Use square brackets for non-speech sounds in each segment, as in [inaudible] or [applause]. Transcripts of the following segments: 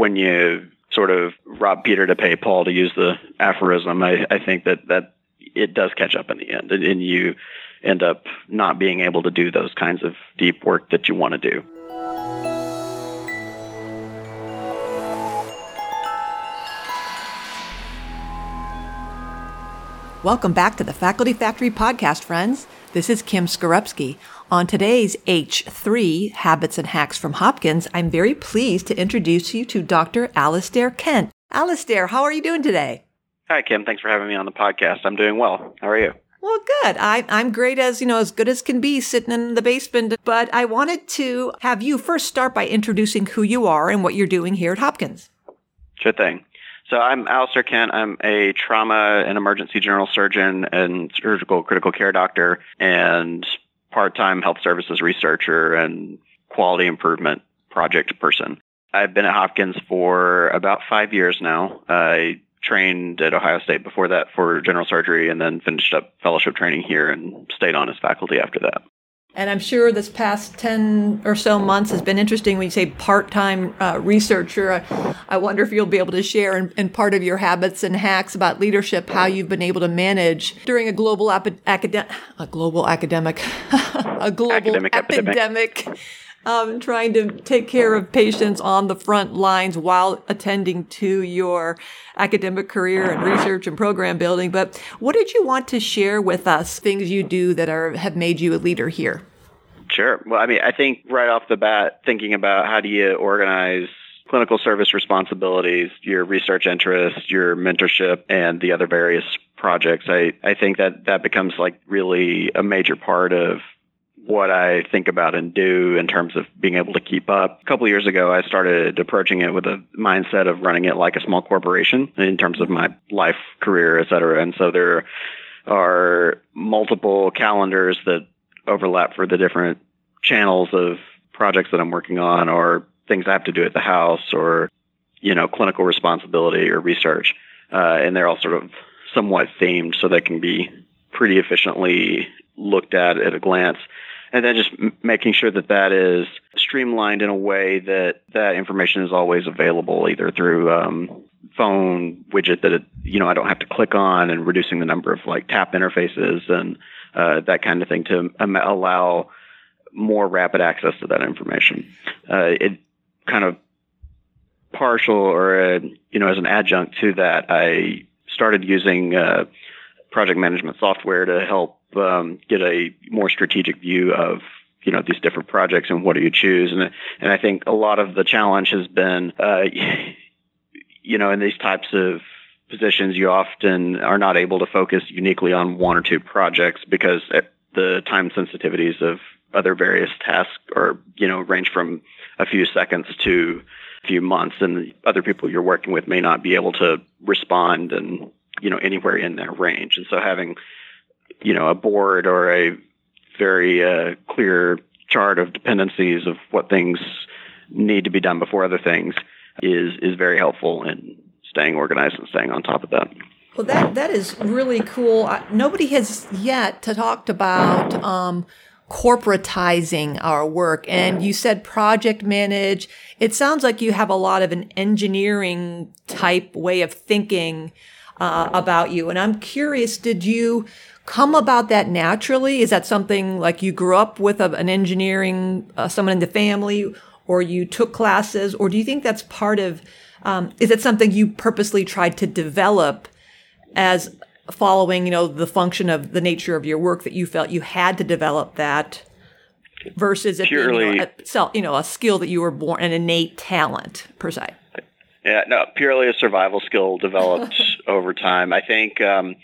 when you sort of rob Peter to pay Paul to use the aphorism, I, I think that that it does catch up in the end, and, and you end up not being able to do those kinds of deep work that you want to do. Welcome back to the Faculty Factory podcast, friends. This is Kim Skarupski. On today's H3 Habits and Hacks from Hopkins, I'm very pleased to introduce you to Dr. Alastair Kent. Alastair, how are you doing today? Hi, Kim. Thanks for having me on the podcast. I'm doing well. How are you? Well, good. I, I'm great as, you know, as good as can be sitting in the basement. But I wanted to have you first start by introducing who you are and what you're doing here at Hopkins. Sure thing. So I'm Alastair Kent. I'm a trauma and emergency general surgeon and surgical critical care doctor and part-time health services researcher and quality improvement project person. I've been at Hopkins for about five years now. I trained at Ohio State before that for general surgery and then finished up fellowship training here and stayed on as faculty after that. And I'm sure this past 10 or so months has been interesting when you say part time uh, researcher. I, I, wonder if you'll be able to share in, in, part of your habits and hacks about leadership how you've been able to manage during a global ap- academic, a global academic, [laughs] a global academic epidemic. epidemic um, trying to take care of patients on the front lines while attending to your academic career and research and program building. But what did you want to share with us, things you do that are have made you a leader here? Sure. Well, I mean, I think right off the bat, thinking about how do you organize clinical service responsibilities, your research interests, your mentorship, and the other various projects, I, I think that that becomes like really a major part of what I think about and do in terms of being able to keep up. A couple years ago, I started approaching it with a mindset of running it like a small corporation in terms of my life, career, et cetera. And so there are multiple calendars that overlap for the different channels of projects that I'm working on or things I have to do at the house or, you know, clinical responsibility or research. Uh, and they're all sort of somewhat themed so they can be pretty efficiently looked at at a glance and then just m- making sure that that is streamlined in a way that that information is always available either through um, phone widget that it, you know I don't have to click on and reducing the number of like tap interfaces and uh, that kind of thing to um, allow more rapid access to that information. Uh, it kind of partial or a, you know as an adjunct to that I started using uh, project management software to help um, get a more strategic view of you know these different projects and what do you choose. And and I think a lot of the challenge has been uh, [laughs] you know in these types of positions you often are not able to focus uniquely on one or two projects because the time sensitivities of other various tasks are you know range from a few seconds to a few months. And other people you're working with may not be able to respond and you know anywhere in that range. And so having you know, a board or a very uh, clear chart of dependencies of what things need to be done before other things is is very helpful in staying organized and staying on top of that. Well, that that is really cool. Nobody has yet talked about um, corporatizing our work, and you said project manage. It sounds like you have a lot of an engineering type way of thinking uh, about you, and I'm curious. Did you come about that naturally? Is that something like you grew up with a, an engineering, uh, someone in the family, or you took classes, or do you think that's part of? Um, is it something you purposely tried to develop as following, you know, the function of the nature of your work that you felt you had to develop that versus purely, being, you know, a, you know, a skill that you were born, an innate talent per se? Yeah, no, purely a survival skill developed [laughs] over time. I think. Um,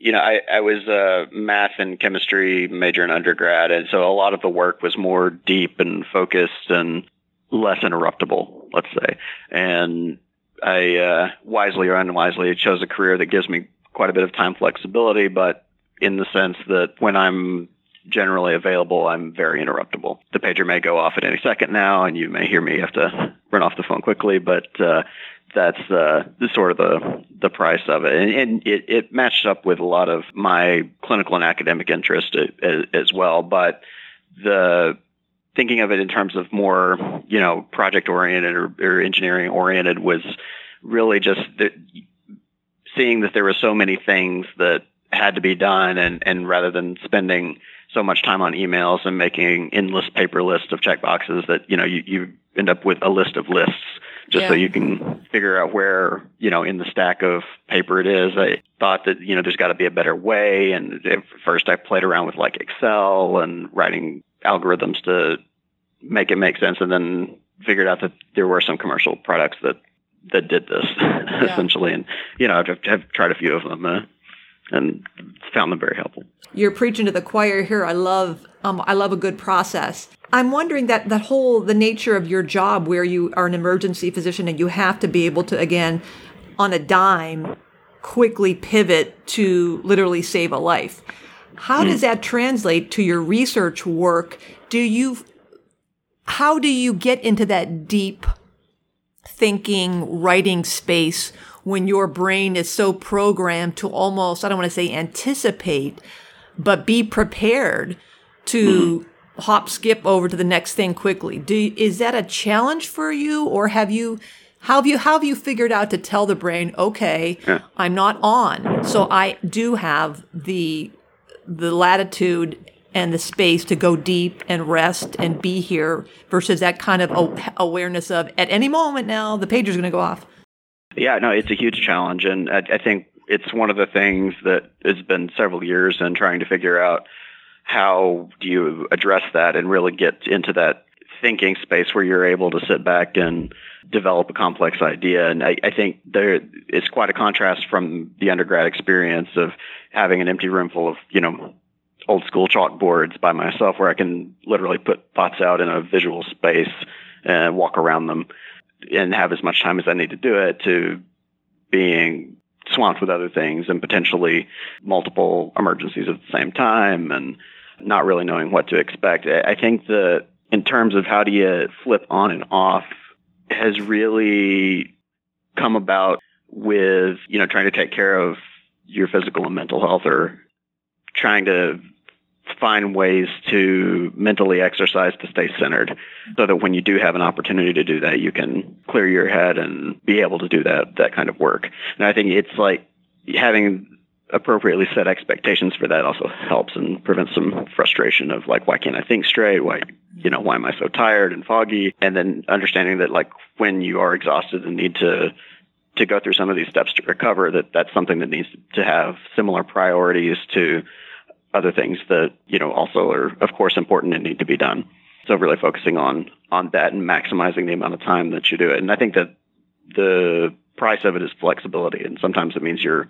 you know, I, I was a math and chemistry major in undergrad, and so a lot of the work was more deep and focused and less interruptible, let's say. And I uh, wisely or unwisely chose a career that gives me quite a bit of time flexibility, but in the sense that when I'm generally available, I'm very interruptible. The pager may go off at any second now, and you may hear me have to run off the phone quickly, but uh, that's uh, the sort of the the price of it, and, and it, it matched up with a lot of my clinical and academic interest as, as well. But the thinking of it in terms of more, you know, project oriented or, or engineering oriented was really just the, seeing that there were so many things that had to be done and, and rather than spending so much time on emails and making endless paper lists of checkboxes that, you know, you, you end up with a list of lists just yeah. so you can figure out where, you know, in the stack of paper it is. I thought that, you know, there's got to be a better way. And at first I played around with like Excel and writing algorithms to make it make sense and then figured out that there were some commercial products that that did this [laughs] yeah. essentially and you know I've, I've tried a few of them uh, and found them very helpful. You're preaching to the choir here. I love um, i love a good process. I'm wondering that that whole the nature of your job where you are an emergency physician and you have to be able to again on a dime quickly pivot to literally save a life. How does that translate to your research work? Do you how do you get into that deep thinking, writing space when your brain is so programmed to almost, I don't want to say anticipate, but be prepared to mm-hmm. hop, skip over to the next thing quickly. Do, is that a challenge for you or have you, how have you, how have you figured out to tell the brain, okay, yeah. I'm not on. So I do have the, the latitude and the space to go deep and rest and be here versus that kind of awareness of at any moment now the pager is going to go off. Yeah, no, it's a huge challenge, and I, I think it's one of the things that has been several years in trying to figure out how do you address that and really get into that thinking space where you're able to sit back and develop a complex idea. And I, I think there is quite a contrast from the undergrad experience of having an empty room full of, you know, old school chalkboards by myself where I can literally put thoughts out in a visual space and walk around them and have as much time as I need to do it to being swamped with other things and potentially multiple emergencies at the same time and not really knowing what to expect. I think that in terms of how do you flip on and off has really come about with, you know, trying to take care of your physical and mental health or trying to find ways to mentally exercise to stay centered so that when you do have an opportunity to do that, you can clear your head and be able to do that, that kind of work. And I think it's like having appropriately set expectations for that also helps and prevents some frustration of like, why can't I think straight? Why, you know, why am I so tired and foggy? And then understanding that like when you are exhausted and need to to go through some of these steps to recover that that's something that needs to have similar priorities to other things that, you know, also are, of course, important and need to be done. So really focusing on, on that and maximizing the amount of time that you do it. And I think that the price of it is flexibility. And sometimes it means you're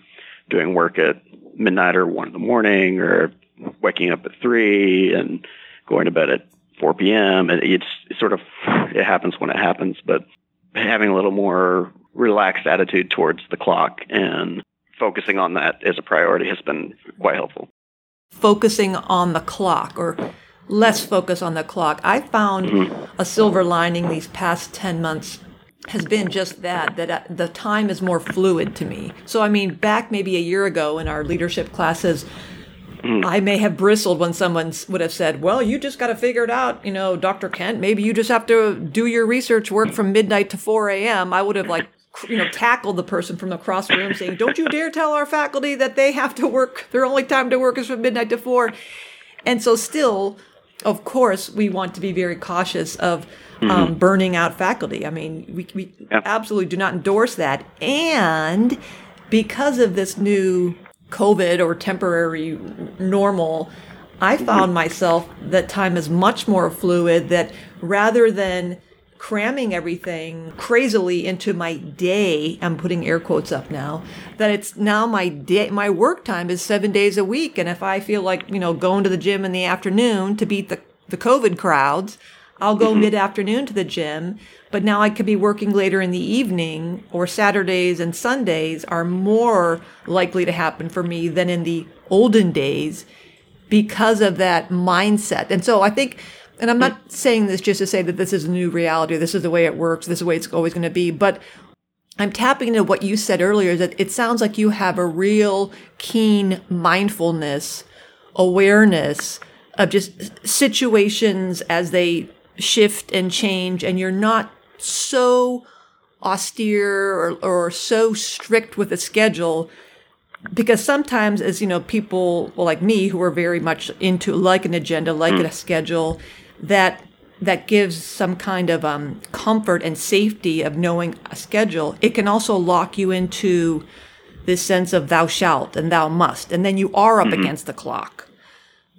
doing work at midnight or one in the morning or waking up at three and going to bed at 4 p.m. And it's, it's sort of, it happens when it happens, but having a little more relaxed attitude towards the clock and focusing on that as a priority has been quite helpful focusing on the clock or less focus on the clock. I found mm-hmm. a silver lining these past 10 months has been just that that uh, the time is more fluid to me. So I mean back maybe a year ago in our leadership classes mm. I may have bristled when someone would have said, "Well, you just got to figure it out, you know, Dr. Kent. Maybe you just have to do your research work from midnight to 4 a.m." I would have like you know, tackle the person from across the room saying, don't you dare tell our faculty that they have to work, their only time to work is from midnight to four. And so still, of course, we want to be very cautious of mm-hmm. um, burning out faculty. I mean, we, we yeah. absolutely do not endorse that. And because of this new COVID or temporary normal, I found mm-hmm. myself that time is much more fluid, that rather than cramming everything crazily into my day. I'm putting air quotes up now. That it's now my day, my work time is seven days a week. And if I feel like, you know, going to the gym in the afternoon to beat the, the COVID crowds, I'll go mm-hmm. mid afternoon to the gym. But now I could be working later in the evening or Saturdays and Sundays are more likely to happen for me than in the olden days because of that mindset. And so I think and I'm not saying this just to say that this is a new reality, this is the way it works, this is the way it's always going to be, but I'm tapping into what you said earlier that it sounds like you have a real keen mindfulness, awareness, of just situations as they shift and change, and you're not so austere or, or so strict with a schedule because sometimes as you know people well, like me who are very much into like an agenda like mm. a schedule that that gives some kind of um, comfort and safety of knowing a schedule it can also lock you into this sense of thou shalt and thou must and then you are up mm-hmm. against the clock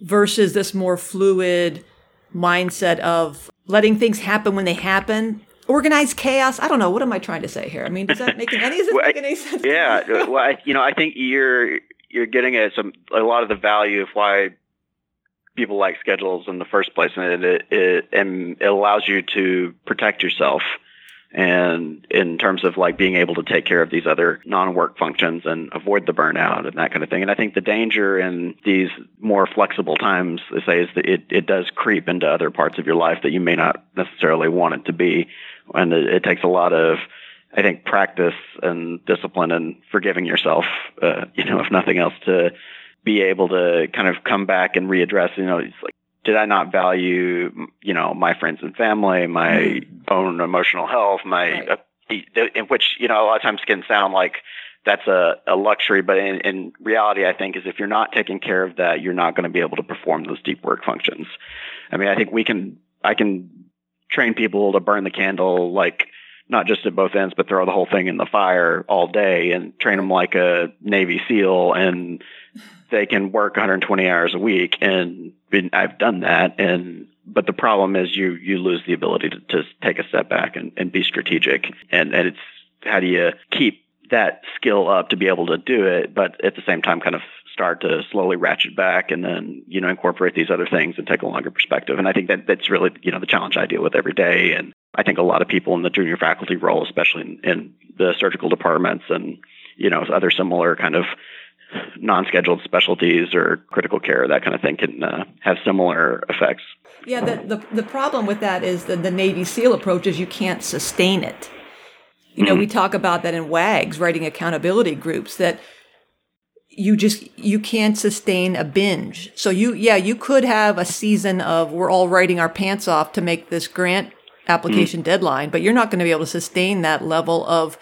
versus this more fluid mindset of letting things happen when they happen organized chaos. I don't know. What am I trying to say here? I mean, does that make any, [laughs] well, make any sense? Yeah. well, I, you know, I think you're you're getting at some a lot of the value of why people like schedules in the first place, and it, it and it allows you to protect yourself. And in terms of like being able to take care of these other non-work functions and avoid the burnout and that kind of thing. And I think the danger in these more flexible times, I say, is that it, it does creep into other parts of your life that you may not necessarily want it to be and it, it takes a lot of I think practice and discipline and forgiving yourself, uh, you know, if nothing else, to be able to kind of come back and readdress. You know, it's like, did I not value, you know, my friends and family, my mm-hmm. own emotional health, my, right. uh, in which you know a lot of times can sound like that's a, a luxury, but in, in reality, I think is if you're not taking care of that, you're not going to be able to perform those deep work functions. I mean, I think we can, I can train people to burn the candle like not just at both ends, but throw the whole thing in the fire all day and train them like a Navy SEAL and they can work 120 hours a week. And I've done that. And, but the problem is you, you lose the ability to, to take a step back and, and be strategic. And, and it's how do you keep that skill up to be able to do it, but at the same time kind of start to slowly ratchet back and then, you know, incorporate these other things and take a longer perspective. And I think that that's really, you know, the challenge I deal with every day. And I think a lot of people in the junior faculty role, especially in, in the surgical departments and, you know, other similar kind of non-scheduled specialties or critical care, that kind of thing can uh, have similar effects. Yeah, the, the, the problem with that is that the Navy SEAL approach is you can't sustain it. You know, mm-hmm. we talk about that in WAGs, writing accountability groups, that you just you can't sustain a binge. So you yeah, you could have a season of we're all writing our pants off to make this grant application mm. deadline, but you're not going to be able to sustain that level of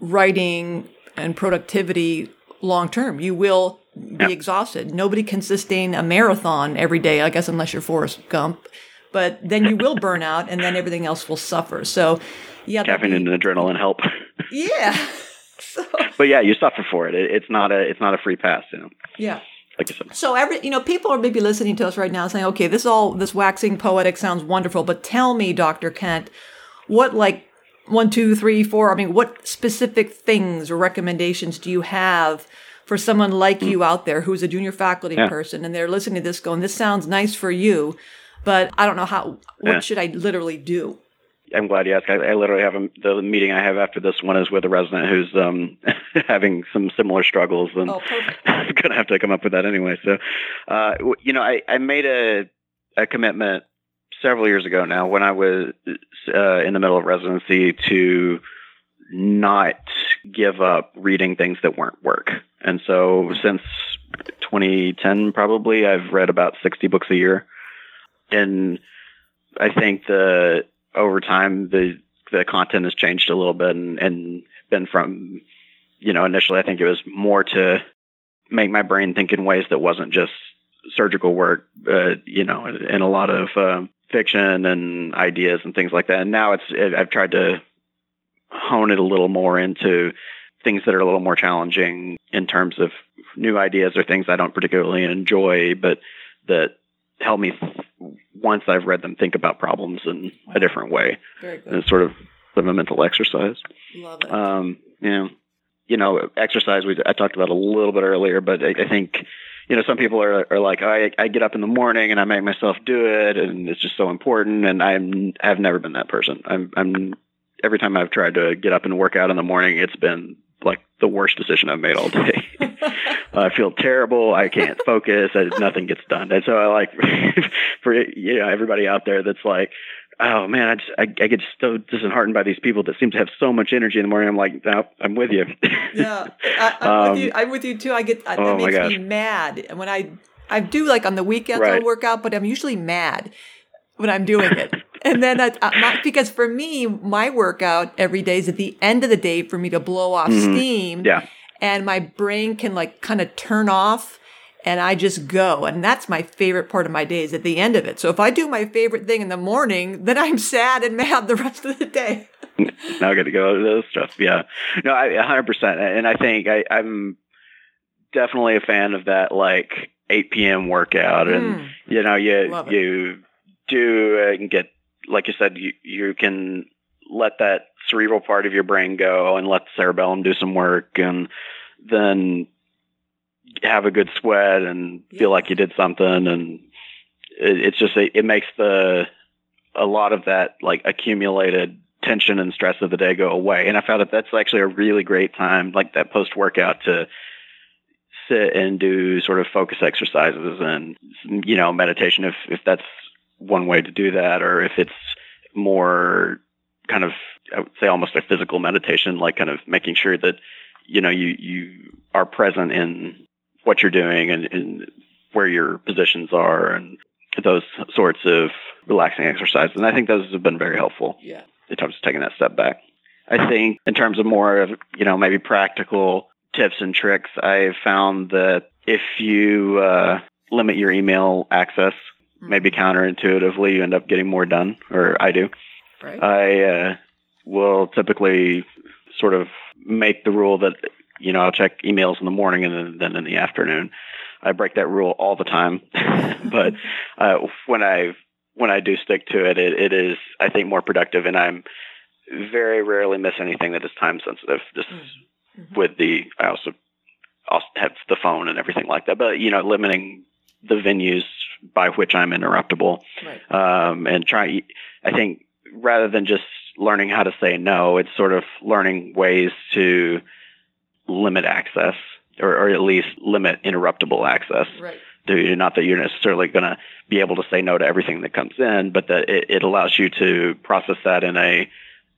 writing and productivity long term. You will be exhausted. Nobody can sustain a marathon every day, I guess unless you're Forrest Gump. But then you will burn out and then everything else will suffer. So yeah, caffeine and adrenaline help. Yeah. [laughs] so, but yeah, you suffer for it. it. It's not a it's not a free pass, you know. Yeah. Like you said. So every you know, people are maybe listening to us right now saying, "Okay, this all this waxing poetic sounds wonderful, but tell me, Doctor Kent, what like one, two, three, four? I mean, what specific things or recommendations do you have?" For someone like you out there who's a junior faculty yeah. person and they're listening to this going, this sounds nice for you, but I don't know how, what yeah. should I literally do? I'm glad you asked. I, I literally have a, the meeting I have after this one is with a resident who's um, [laughs] having some similar struggles, and oh, [laughs] I'm going to have to come up with that anyway. So, uh, you know, I, I made a a commitment several years ago now when I was uh, in the middle of residency to not give up reading things that weren't work. And so since 2010, probably I've read about 60 books a year. And I think the over time the the content has changed a little bit and, and been from you know initially I think it was more to make my brain think in ways that wasn't just surgical work, uh, you know, and a lot of uh, fiction and ideas and things like that. And now it's it, I've tried to hone it a little more into things that are a little more challenging in terms of new ideas or things I don't particularly enjoy, but that help me once I've read them think about problems in a different way. And it's sort of a mental exercise. Love it. Um, you know, you know, exercise. We I talked about a little bit earlier, but I, I think you know some people are are like I I get up in the morning and I make myself do it, and it's just so important. And I'm I've never been that person. I'm I'm every time I've tried to get up and work out in the morning, it's been the worst decision I've made all day. [laughs] I feel terrible. I can't focus. I, nothing gets done. And so I like [laughs] for you know everybody out there that's like, oh man, I just I, I get so disheartened by these people that seem to have so much energy in the morning. I'm like, no, I'm with you. [laughs] yeah, I, am um, with you. I'm with you too. I get that oh makes me mad And when I I do like on the weekends Right. I'll work out, but I'm usually mad when I'm doing it. And then I, my, because for me, my workout every day is at the end of the day for me to blow off steam. Mm-hmm. Yeah. And my brain can like kind of turn off and I just go. And that's my favorite part of my day is at the end of it. So if I do my favorite thing in the morning, then I'm sad and mad the rest of the day. now I got to go to those stuff. Yeah, no, I 100, percent and I think I, I'm definitely a fan of that like 8 p.m. workout, and Mm. you know, you it. you do uh, and get like you said, you you can let that cerebral part of your brain go and let the cerebellum do some work, and then have a good sweat and Yeah. feel like you did something, and it, it's just it, it makes the a lot of that like accumulated tension and stress of the day go away. And I found that that's actually a really great time, like that post workout to sit and do sort of focus exercises and, you know, meditation if, if that's one way to do that, or if it's more kind of, I would say almost a physical meditation, like kind of making sure that, you know, you, you are present in what you're doing and, and where your positions are and those sorts of relaxing exercises. And I think those have been very helpful Yeah. in terms of taking that step back. I think in terms of more of, you know, maybe practical tips and tricks, I've found that if you uh, limit your email access, maybe counterintuitively, you end up getting more done, or I do. Right. I uh, will typically sort of make the rule that, you know, I'll check emails in the morning and then, then in the afternoon. I break that rule all the time, [laughs] but uh, when I when I do stick to it, it, it is I think more productive, and I'm very rarely miss anything that is time sensitive. Just Mhm. with the I also also have the phone and everything like that, but you know, limiting the venues by which I'm interruptible right. um, and try. I think rather than just learning how to say no, it's sort of learning ways to limit access, or, or at least limit interruptible access. Right. To, not that you're necessarily going to be able to say no to everything that comes in, but that it, it allows you to process that in a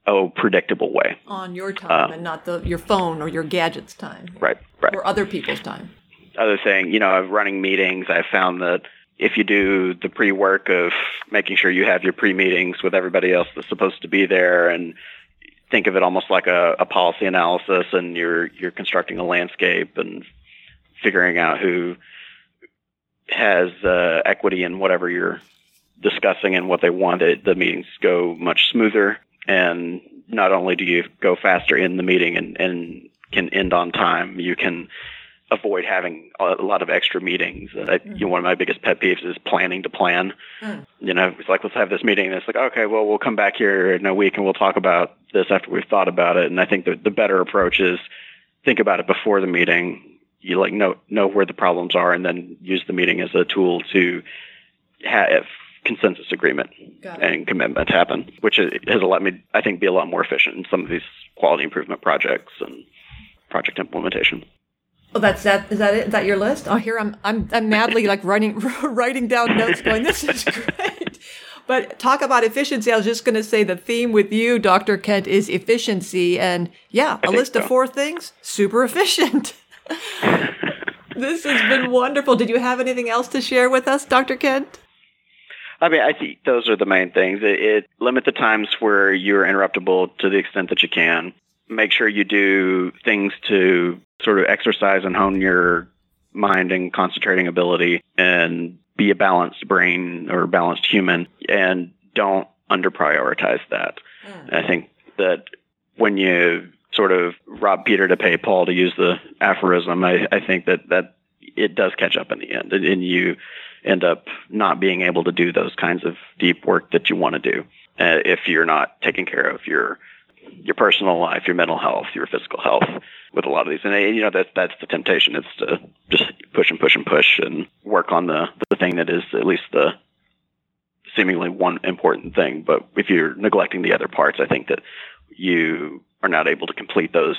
oh predictable way. On your time Um, and not the your phone or your gadgets time. Right. Right. Or other people's time. other thing, you know, of running meetings, I found that if you do the pre-work of making sure you have your pre-meetings with everybody else that's supposed to be there and think of it almost like a, a policy analysis and you're, you're constructing a landscape and figuring out who has uh, equity in whatever you're discussing and what they want, it, the meetings go much smoother. And not only do you go faster in the meeting and, and can end on time, you can avoid having a lot of extra meetings. Uh, I, you know, one of my biggest pet peeves is planning to plan. Mm. You know, it's like let's have this meeting, and it's like okay, well we'll come back here in a week and we'll talk about this after we've thought about it. And I think the the better approach is think about it before the meeting. You like know know where the problems are, and then use the meeting as a tool to have consensus agreement and commitment happen, which is- has allowed me, I think, be a lot more efficient in some of these quality improvement projects and project implementation. Oh, that's that. Is that it? Is that your list? Oh, here I'm. I'm. I'm madly like writing [laughs] writing down notes, going, "This is [laughs] great." But talk about efficiency. I was just going to say the theme with you, Dr. Kent, is efficiency, and yeah, a think list of four things, super efficient. [laughs] this has been wonderful. Did you have anything else to share with us, Dr. Kent? I mean, I think those are the main things. It, it limit the times where you're interruptible to the extent that you can. Make sure you do things to sort of exercise and hone your mind and concentrating ability and be a balanced brain or balanced human and don't under prioritize that. I think that when you sort of rob Peter to pay Paul to use the aphorism, I, I think that, that it does catch up in the end and, and you end up not being able to do those kinds of deep work that you want to do uh, if you're not taking care of your your personal life, your mental health, your physical health with a lot of these. And uh, you know that's that's the temptation. It's to just push and push and push and work on the the thing that is at least the seemingly one important thing. But if you're neglecting the other parts, I think that you are not able to complete those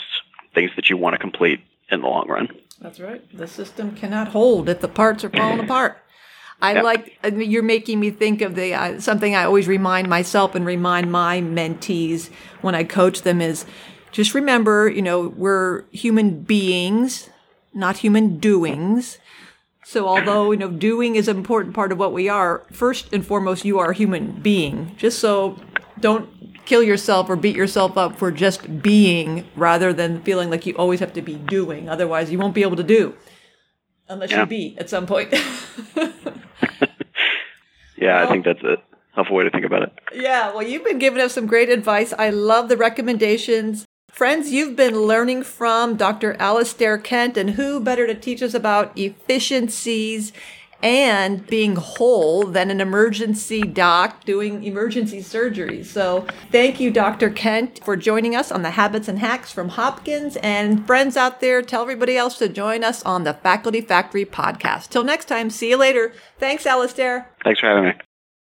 things that you want to complete in the long run. That's right. The system cannot hold if the parts are falling apart. I Yep. like I mean, you're making me think of the uh, something I always remind myself and remind my mentees when I coach them is just remember, you know, we're human beings, not human doings. So although, you know, doing is an important part of what we are, first and foremost, you are a human being. Just so don't kill yourself or beat yourself up for just being rather than feeling like you always have to be doing. Otherwise, you won't be able to do unless Yeah. you be at some point. [laughs] Yeah, Well- I think that's a helpful way to think about it. Yeah, well, you've been giving us some great advice. I love the recommendations. Friends, you've been learning from Dr. Alastair Kent, and who better to teach us about efficiencies and being whole than an emergency doc doing emergency surgery. So, thank you, Dr. Kent, for joining us on the Habits and Hacks from Hopkins. And friends out there, tell everybody else to join us on the Faculty Factory podcast. Till next time, see you later. Thanks, Alastair. Thanks for having me.